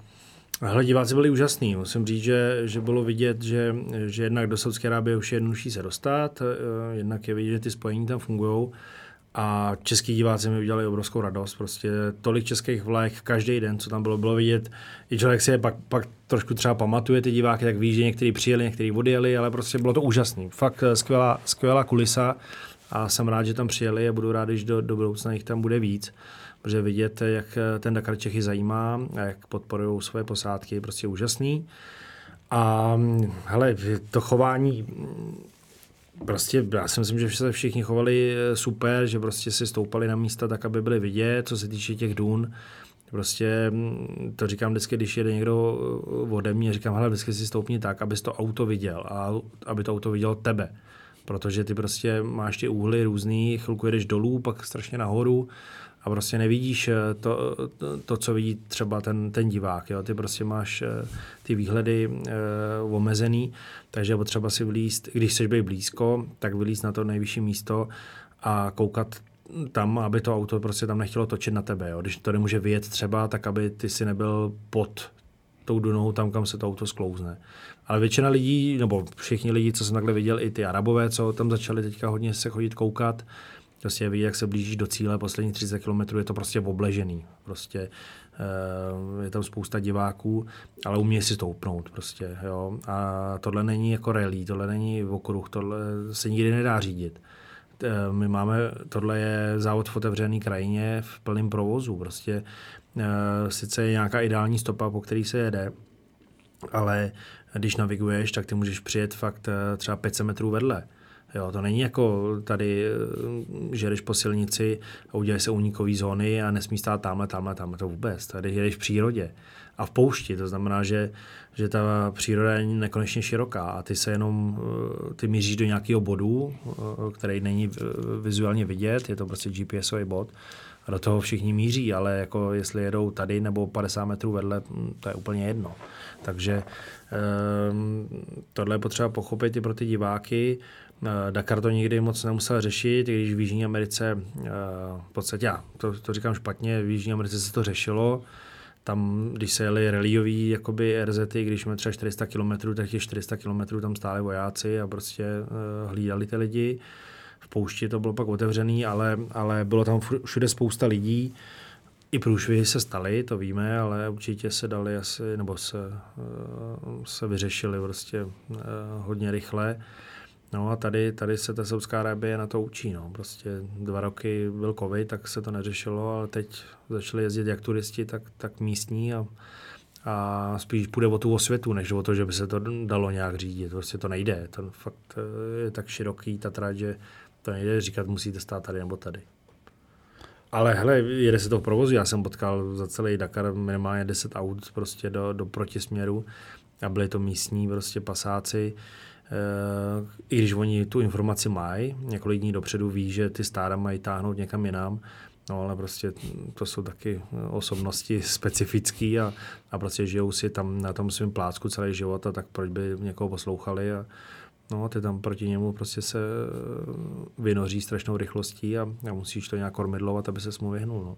Ale diváci byli úžasní. Musím říct, že, že bylo vidět, že, že jednak do Saudské Arábie už je jednodušší se dostat, eh, jednak je vidět, že ty spojení tam fungují. A český diváci mi udělali obrovskou radost. Prostě tolik českých vlajek každý den, co tam bylo, bylo vidět. I člověk si je pak, pak trošku třeba pamatuje ty diváky, tak ví, že někteří přijeli, někteří odjeli, ale prostě bylo to úžasný. Fakt eh, skvělá, skvělá kulisa a jsem rád, že tam přijeli a budu rád, když do, do budoucna jich tam bude víc. Protože vidět, jak eh, ten Dakar Čechy zajímá jak podporují svoje posádky, je prostě úžasný. A hm, hele, to chování prostě já si myslím, že se všichni chovali eh, super, že prostě si stoupali na místa tak, aby byli vidět, co se týče těch dun. Prostě mm, to říkám vždycky, když jede někdo eh, ode mě, říkám, hele, vždycky si stoupni tak, abys to auto viděl a aby to auto vidělo tebe. Protože ty prostě máš ty úhly různý, chvilku jedeš dolů, pak strašně nahoru a prostě nevidíš eh, to, to, to co vidí třeba ten, ten divák. Jo? Ty prostě máš eh, ty výhledy uh, omezený, takže je potřeba si vlíst, když chceš být blízko, tak vylíst na to nejvyšší místo a koukat tam, aby to auto prostě tam nechtělo točit na tebe. Jo? Když to nemůže vyjet třeba, tak aby ty si nebyl pod tou dunou tam, kam se to auto sklouzne. Ale většina lidí, nebo všichni lidi, co jsem takhle viděl, i ty arabové, co tam začali teďka hodně se chodit koukat, prostě vidí, jak se blížíš do cíle, poslední 30 km je to prostě obležený. Prostě uh, je tam spousta diváků, ale umí si stoupnout prostě, jo. A tohle není jako rally, tohle není okruh, tohle se nikdy nedá řídit. Eh, my máme, tohle je závod v otevřené krajině v plném provozu. Prostě uh, sice je nějaká ideální stopa, po který se jede, ale když naviguješ, tak ty můžeš přijet fakt třeba 500 metrů vedle. Jo, to není jako tady, že jdeš po silnici a uděláš se únikové zóny a nesmí stát tamhle, tamhle, tamhle, to vůbec. Tady jedeš v přírodě a v poušti, to znamená, že, že ta příroda je nekonečně široká a ty se jenom, ty míříš do nějakého bodu, který není vizuálně vidět, je to prostě GPSový bod a do toho všichni míří, ale jako jestli jedou tady nebo 50 metrů vedle, to je úplně jedno. Takže um, tohle je potřeba pochopit i pro ty diváky. Dakar to nikdy moc nemusel řešit, když v Jižní Americe, eh, v podstatě já to, to říkám špatně, v Jižní Americe se to řešilo, tam, když se jeli reliový jakoby RZty, když jsme třeba 400 km, tak těch 400 km tam stáli vojáci a prostě uh, hlídali ty lidi. V poušti to bylo pak otevřený, ale, ale bylo tam všude spousta lidí. I průšvihy se staly, to víme, ale určitě se dali asi, nebo se, uh, se vyřešili prostě uh, hodně rychle. No a tady, tady se ta Saudská Arábie na to učí. No. Prostě dva roky byl covid, tak se to neřešilo, ale teď začali jezdit jak turisti, tak, tak místní a, a spíš půjde o tu osvětu, než o to, že by se to dalo nějak řídit. Prostě to nejde. To fakt eh, je tak široký ta trať, že to nejde říkat, musíte stát tady nebo tady. Ale hele, jede se to v provozu. Já jsem potkal za celý Dakar minimálně 10 aut prostě do, do protisměru a byli to místní prostě pasáci. Eh, i když oni tu informaci mají, několik dní dopředu ví, že ty stáda mají táhnout někam jinam, no ale prostě to jsou taky osobnosti (laughs) specifické a, a prostě žijou si tam na tom svém plácku celý život a tak proč by někoho poslouchali a no ty tam proti němu prostě se vynoří strašnou rychlostí a, a musíš to nějak kormidlovat, aby se mu vyhnul. No.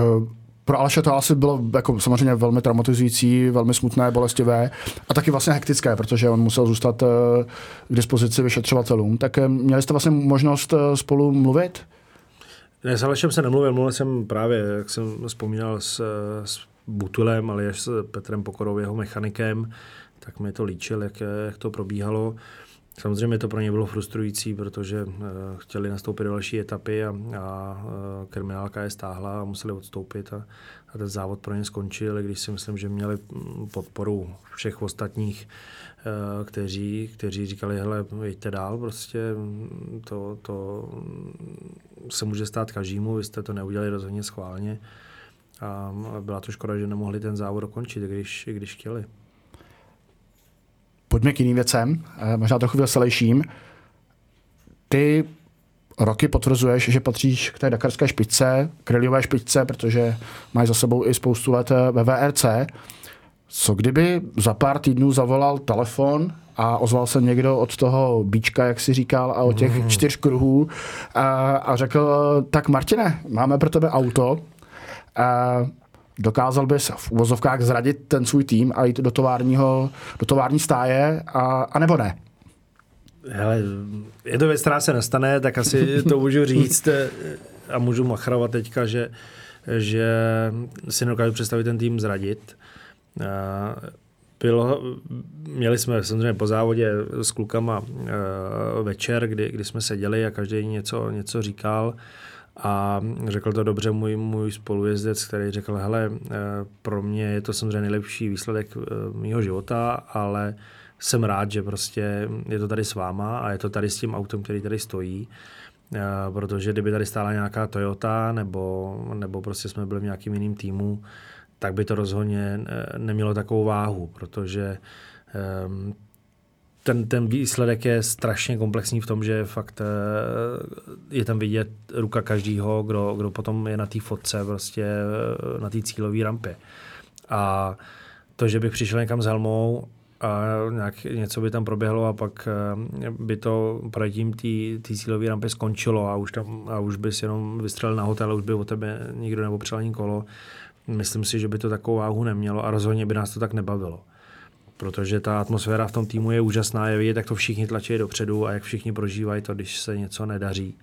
Uh pro Aleše to asi bylo jako samozřejmě velmi traumatizující, velmi smutné, bolestivé a taky vlastně hektické, protože on musel zůstat eh, k dispozici vyšetřovatelům. Tak eh, měli jste vlastně možnost eh, spolu mluvit? Ne, s Alešem se nemluvil, mluvil jsem právě, jak jsem vzpomínal, s, s Butulem, ale až s Petrem Pokorou, jeho mechanikem, tak mi to líčil, jak, jak to probíhalo. Samozřejmě to pro ně bylo frustrující, protože uh, chtěli nastoupit do další etapy a, a uh, kriminálka je stáhla a museli odstoupit a, a ten závod pro ně skončil, když si myslím, že měli mm, podporu všech ostatních, uh, kteří, kteří říkali, hele, jeďte dál, prostě mm, to, to se může stát každému, vy jste to neudělali rozhodně schválně. A byla to škoda, že nemohli ten závod dokončit, když, když chtěli pojďme k jiným věcem, eh, možná trochu veselějším. Ty roky potvrzuješ, že patříš k té dakarské špičce, k reliové špičce, protože máš za sebou i spoustu let eh, ve VRC. Co kdyby za pár týdnů zavolal telefon a ozval se někdo od toho bíčka, jak si říkal, a od těch mm. čtyř kruhů a, a řekl, tak Martine, máme pro tebe auto, a Dokázal bys v uvozovkách zradit ten svůj tým a jít do, továrního, do tovární stáje, a, a nebo ne? Hele, je to věc, která se nestane, tak asi to můžu říct (laughs) a můžu machrovat teďka, že, že si nedokážu představit ten tým zradit. Bylo, měli jsme samozřejmě po závodě s klukama večer, kdy, kdy jsme seděli a každý něco, něco říkal. A řekl to dobře můj, můj spolujezdec, který řekl, hele, eh, pro mě je to samozřejmě nejlepší výsledek eh, mého života, ale jsem rád, že prostě je to tady s váma a je to tady s tím autem, který tady stojí. Eh, protože kdyby tady stála nějaká Toyota nebo, nebo prostě jsme byli v nějakým jiným týmu, tak by to rozhodně nemělo takovou váhu, protože ten, ten výsledek je strašně komplexní v tom, že fakt je tam vidět ruka každýho, kdo, kdo potom je na té fotce, prostě na té cílové rampě. A to, že bych přišel někam s helmou a nějak něco by tam proběhlo a pak eh, by to projetím té cílové rampy skončilo a už, tam, a už bys jenom vystřelil na hotel a už by o tebe nikdo nepopřel ani kolo. Myslím si, že by to takovou váhu nemělo a rozhodně by nás to tak nebavilo. Protože ta atmosféra v tom týmu je úžasná, je vidět, jak to všichni tlačí dopředu a jak všichni prožívají to, když se něco nedaří.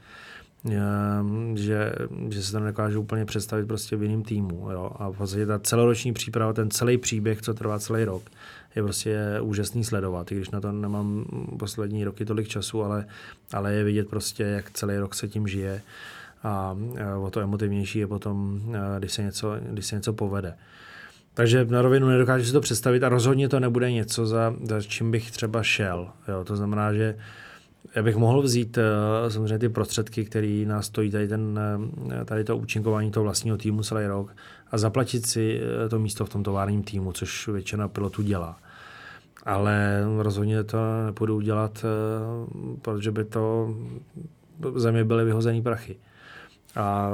Ehm, že, že se to nedokážu úplně představit prostě v jiném týmu. Jo? A v podstatě ta celoroční příprava, ten celý příběh, co trvá celý rok, je prostě úžasný sledovat, i když na to nemám poslední roky tolik času, ale, ale je vidět prostě, jak celý rok se tím žije a o to emotivnější je potom, když se něco, když se něco povede. Takže na rovinu nedokážu si to představit a rozhodně to nebude něco, za, za čím bych třeba šel. Jo? To znamená, že já bych mohl vzít uh, samozřejmě ty prostředky, které nás stojí tady, ten, uh, tady to účinkování toho vlastního týmu celý rok a zaplatit si uh, to místo v tom továrním týmu, což většina pilotů dělá. Ale rozhodně to nepůjdu udělat, protože by to za mě byly vyhozený prachy. A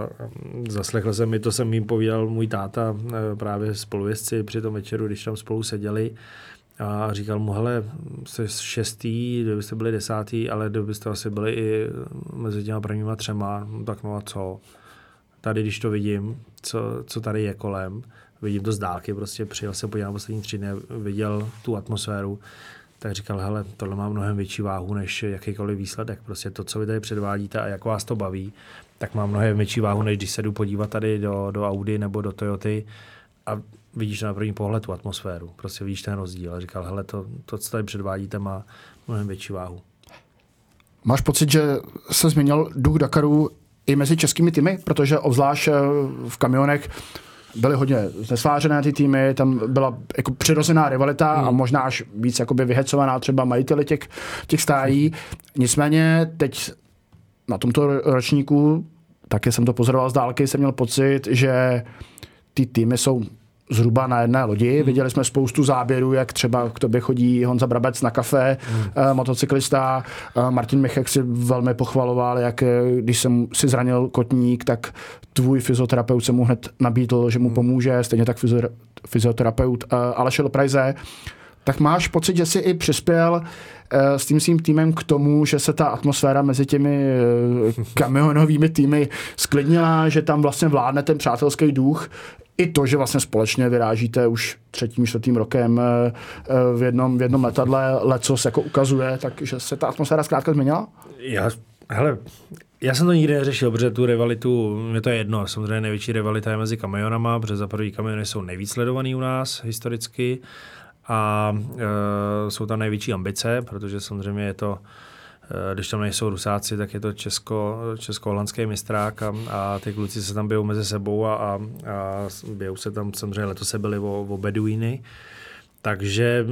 zaslechl jsem mi, to jsem jim povídal můj táta právě spolujezdci při tom večeru, když tam spolu seděli, a říkal mu, hele, jste šestý, kdybyste byli desátý, ale kdybyste asi byli i mezi těma prvníma třema, no tak no a co? Tady, když to vidím, co, co tady je kolem, vidím to z dálky, prostě přijel se podívat na poslední tři dny, viděl tu atmosféru, tak říkal, hele, tohle má mnohem větší váhu než jakýkoliv výsledek. Prostě to, co vy tady předvádíte a jak vás to baví, tak má mnohem větší váhu, než když se jdu podívat tady do, do Audi nebo do Toyoty a vidíš na první pohled tu atmosféru, prostě vidíš ten rozdíl. A říkal, hele, to, to co tady předvádíte, má mnohem větší váhu. Máš pocit, že se změnil duch Dakaru i mezi českými týmy, protože obzvlášť eh, v kamionech byly hodně znesvářené ty týmy, tam byla jako přirozená rivalita hmm. a možná až víc jakoby vyhecovaná třeba majiteli těch, těch stájí. Nicméně teď na tomto ročníku, taky jsem to pozoroval z dálky, jsem měl pocit, že ty týmy jsou zhruba na jedné lodi. Hmm. Viděli jsme spoustu záběrů, jak třeba k tobě chodí Honza Brabec na kafe, hmm. uh, motocyklista. Uh, Martin Michek si velmi pochvaloval, jak eh, když jsem si zranil kotník, tak tvůj fyzioterapeut se mu hned nabídl, že mu hmm. pomůže, stejně tak fyzioterapeut uh, Aleš Loprajze. Tak máš pocit, že jsi i přispěl s tím svým týmem k tomu, že se ta atmosféra mezi těmi (laughs) kamionovými týmy sklidnila, že tam vlastně vládne ten přátelský duch, i to, že vlastně společně vyrážíte už třetím, čtvrtým rokem eh, eh, v jednom, v jednom letadle, lecos jako ukazuje, takže se ta atmosféra zkrátka změnila? Já, hele, já jsem to nikdy neřešil, protože tu rivalitu, mě to je jedno, samozřejmě největší rivalita je mezi kamionama, protože za první kamiony jsou nejvíc sledovaný u nás historicky a e, jsou tam největší ambice, protože samozřejmě je to Eh, když tam nejsou Rusáci, tak je to česko, česko-holandský mistrák a, a ty kluci se tam bijou mezi sebou a, a, a bijou se tam, samozřejmě letos se byli o, o Beduíny, takže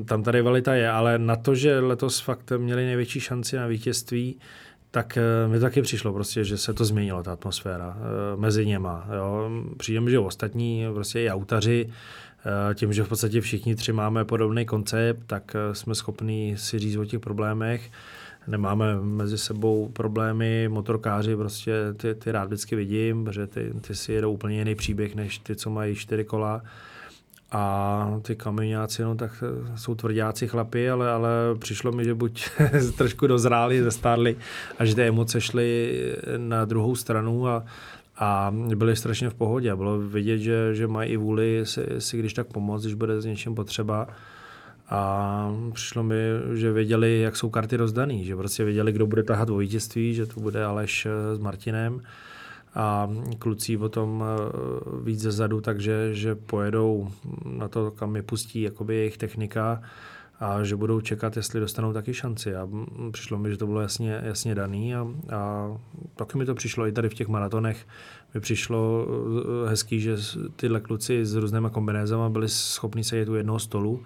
e, tam ta rivalita je, ale na to, že letos fakt měli největší šanci na vítězství, tak e, mi taky přišlo prostě, že se to změnilo, ta atmosféra e, mezi něma. Jo. Přijde mi, že ostatní, prostě i autaři, tím, že v podstatě všichni tři máme podobný koncept, tak jsme schopni si říct o těch problémech nemáme mezi sebou problémy, motorkáři prostě ty, ty rád vždycky vidím, protože ty, ty si jedou úplně jiný příběh než ty, co mají čtyři kola. A ty kamionáci, no tak jsou tvrdáci chlapi, ale, ale přišlo mi, že buď (laughs) trošku dozráli, zestárli a že ty emoce šly na druhou stranu a, a byli strašně v pohodě. A bylo vidět, že, že mají i vůli si, si když tak pomoct, když bude s něčím potřeba. A přišlo mi, že věděli, jak jsou karty rozdaný, že prostě věděli, kdo bude tahat o vítězství, že to bude Aleš eh, s Martinem a kluci o tom eh, víc zezadu, takže že pojedou na to, kam je pustí jakoby jejich technika a že budou čekat, jestli dostanou taky šanci. A přišlo mi, že to bylo jasně, jasně daný a, a taky mi to přišlo i tady v těch maratonech. Mi přišlo eh, hezký, že tyhle kluci s různýma kombinézama byli schopni sedět u jednoho stolu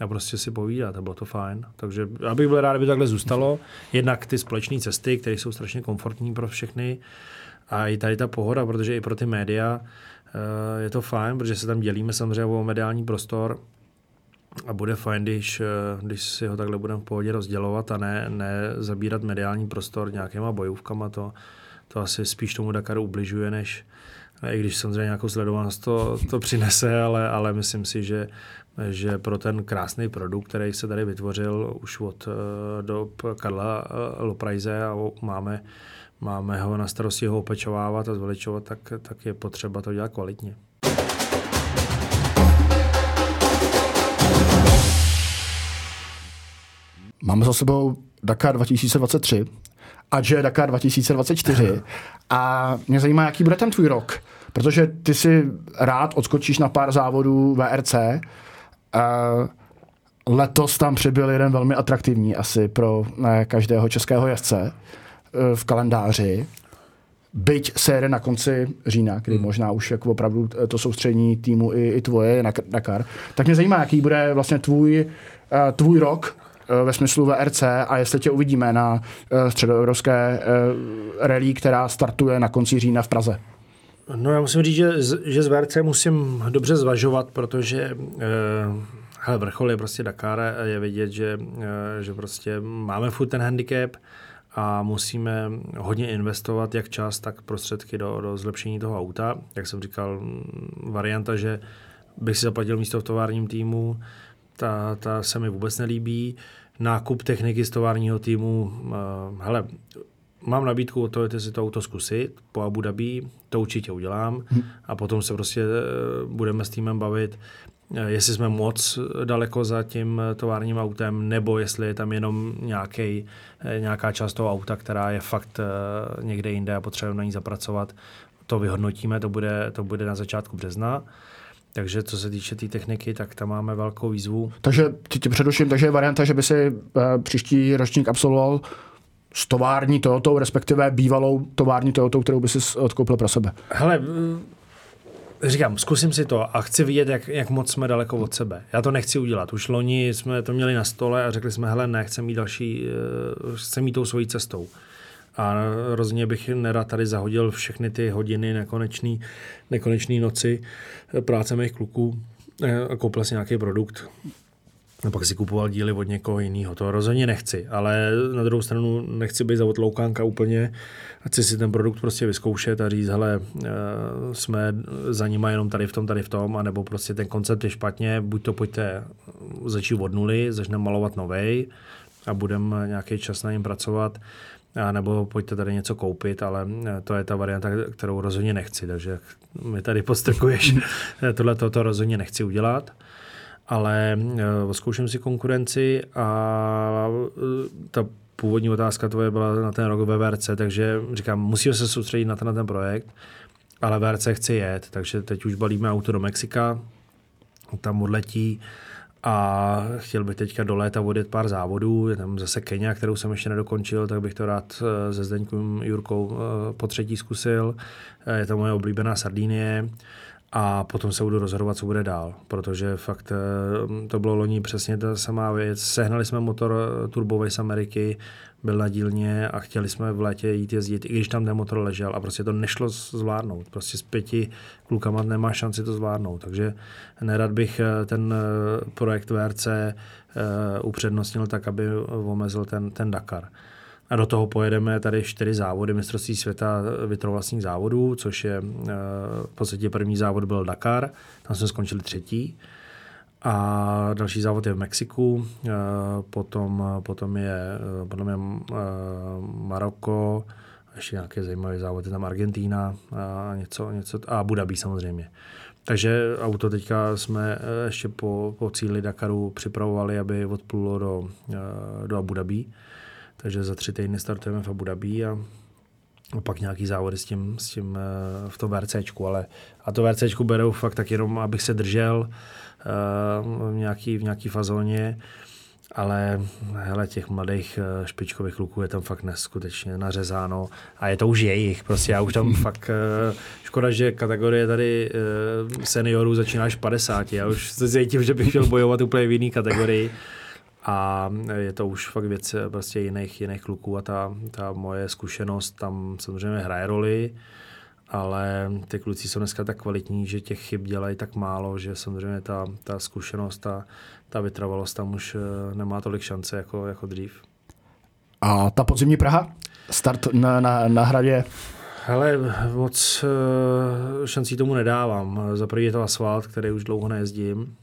a prostě si povídat a bylo to fajn. Takže já bych byl rád, aby takhle zůstalo. Jednak ty společné cesty, které jsou strašně komfortní pro všechny a i tady ta pohoda, protože i pro ty média eh, je to fajn, protože se tam dělíme samozřejmě o mediální prostor a bude fajn, když, když si ho takhle budeme v pohodě rozdělovat a ne, ne zabírat mediální prostor nějakýma bojůvkama. To, to asi spíš tomu Dakaru ubližuje, než, i když samozřejmě nějakou sledovanost to, to přinese, ale, ale myslím si, že, že pro ten krásný produkt, který se tady vytvořil už od do Karla Loprajze a máme, máme ho na starosti ho opečovávat a zveličovat, tak, tak je potřeba to dělat kvalitně. Máme za sebou Dakar 2023 a že Dakar 2024 a mě zajímá, jaký bude ten tvůj rok, protože ty si rád odskočíš na pár závodů VRC. Letos tam přibyl jeden velmi atraktivní asi pro ne, každého českého jezdce e, v kalendáři. Byť série na konci října, kdy hmm. možná už jako opravdu to soustřední týmu i, i tvoje je na Dakar, tak mě zajímá, jaký bude vlastně tvůj, tvůj rok Eh, ve smyslu VRC a jestli tě uvidíme na eh, středoevropské eh, rally, která startuje na konci října v Praze. No já musím říct, že, že z VRC musím dobře zvažovat, protože hele, vrchol je prostě Dakar a je vidět, že, že prostě máme furt ten handicap a musíme hodně investovat jak čas, tak prostředky do, do zlepšení toho auta. Jak jsem říkal, varianta, že bych si zaplatil místo v továrním týmu, ta, ta se mi vůbec nelíbí nákup techniky z továrního týmu. Uh, hele, mám nabídku o to, že si to auto zkusit po Abu Dhabi, to určitě udělám hmm. a potom se prostě uh, budeme s týmem bavit, uh, jestli jsme moc daleko za tím továrním autem, nebo jestli je tam jenom nějaký, nějaká část toho auta, která je fakt někde jinde a potřebujeme na ní zapracovat. To vyhodnotíme, to bude, to bude na začátku března. Takže co se týče té tý techniky, tak tam máme velkou výzvu. Takže ti tě předuším, takže je varianta, že by si uh, příští ročník absolvoval s tovární Toyotou, respektive bývalou tovární Toyotou, kterou by si odkoupil pro sebe. Hele, říkám, zkusím si to a chci vidět, jak, jak moc jsme daleko od sebe. Já to nechci udělat. Už loni jsme to měli na stole a řekli jsme, hele, ne, chcem mít další, uh, chcem mít tou svojí cestou. A rozhodně bych nerad tady zahodil všechny ty hodiny, nekonečný, nekonečný noci práce mých kluků a koupil si nějaký produkt. A pak si kupoval díly od někoho jiného. To rozhodně nechci, ale na druhou stranu nechci být za otloukánka úplně. Chci si ten produkt prostě vyzkoušet a říct, hele, eh, jsme za nima jenom tady v tom, tady v tom, anebo prostě ten koncept je špatně, buď to pojďte začít od nuly, začneme malovat novej a budeme nějaký čas na něm pracovat, nebo pojďte tady něco koupit, ale eh, to je ta varianta, kterou rozhodně nechci, takže mi tady postrkuješ, (laughs) tohle to rozhodně nechci udělat. Ale uh, zkouším si konkurenci a uh, ta původní otázka tvoje byla na ten rok ve VRC, takže říkám, musíme se soustředit na ten, na ten projekt, ale VRC chci jet, takže teď už balíme auto do Mexika, tam odletí, a chtěl bych teďka do léta vodit pár závodů, je tam zase Kenia, kterou jsem ještě nedokončil, tak bych to rád eh, se Zdeňkem Jurkou eh, po třetí zkusil. Eh, je to moje oblíbená Sardinie a potom se budu rozhodovat, co bude dál, protože fakt to bylo loni přesně ta samá věc. Sehnali jsme motor turbový z Ameriky, byl na dílně a chtěli jsme v létě jít jezdit, i když tam ten motor ležel a prostě to nešlo zvládnout. Prostě s pěti klukama nemá šanci to zvládnout. Takže nerad bych eh, ten eh, projekt VRC eh, upřednostnil tak, aby omezil ten, ten Dakar. A do toho pojedeme tady čtyři závody mistrovství světa vytrovlastních závodů, což je v podstatě první závod byl Dakar, tam jsme skončili třetí. A další závod je v Mexiku, potom, potom je, potom je Maroko, ještě nějaké zajímavé závody, tam Argentína a něco, něco a Abu Dhabi samozřejmě. Takže auto teďka jsme ještě po, po cíli Dakaru připravovali, aby odplulo do, do Abu Dhabi. Takže za tři týdny startujeme v Abu Dhabi a a pak nějaký závody s tím, s tím e, v tom VRCčku, ale a to VRCčku berou fakt tak jenom, abych se držel, v nějaký, v nějaký fazóně, ale hele, těch mladých eh, špičkových kluků je tam fakt neskutečně nařezáno a je to už jejich, prostě já už tam (laughs) fakt, eh, škoda, že kategorie tady eh, seniorů začíná až 50, já už se cítím, že bych chtěl bojovat úplně v jiný kategorii a je to už fakt věc prostě jiných, jiných kluků a ta, ta moje zkušenost tam samozřejmě hraje roli, ale ty kluci jsou dneska tak kvalitní, že těch chyb dělají tak málo, že samozřejmě ta, ta zkušenost, ta, ta vytrvalost tam už eh, nemá tolik šance jako, jako dřív. A ta podzimní Praha? Start na, na, na hradě? Hele, moc uh, šancí tomu nedávám. Za prvý je to asfalt, který už dlouho nejezdím.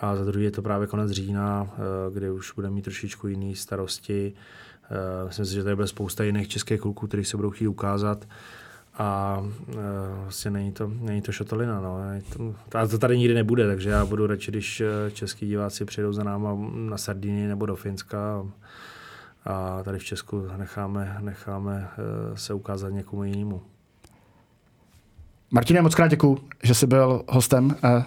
A za druhý je to právě konec října, uh, kdy už bude mít trošičku jiný starosti. Uh, myslím si, že tady bude spousta jiných českých kluků, kteří se budou chtít ukázat. A uh, vlastně není to, není to šotolina. No. A to tady nikdy nebude, takže já budu radši, když český diváci přijdou za náma na Sardinii nebo do Finska a tady v Česku necháme, necháme eh, se ukázat někomu jinému. Martine, moc krát děkuji, že jsi byl hostem eh,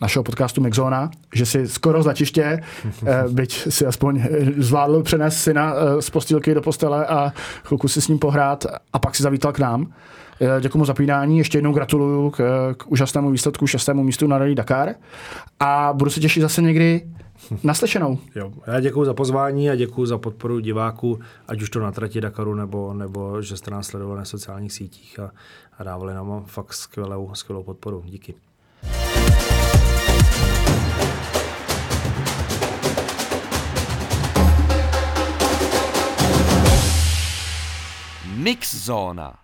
našeho podcastu Mixzona, že si skoro z letiště, eh, byť si aspoň zvládl přenést syna z postýlky do postele a chvilku si s ním pohrát a pak si zavítal k nám. Děkuji mu za pínání, ještě jednou gratuluju k, k úžasnému výsledku, šestému místu na Rally Dakar a budu se těšit zase někdy Naslyšenou. (laughs) Jo, já děkuji za pozvání a děkuji za podporu diváků, ať už to na trati Dakaru, nebo, nebo že jste nás sledovali na sociálních sítích a, a dávali nám fakt skvělou, skvělou podporu. Díky. Mixsauna.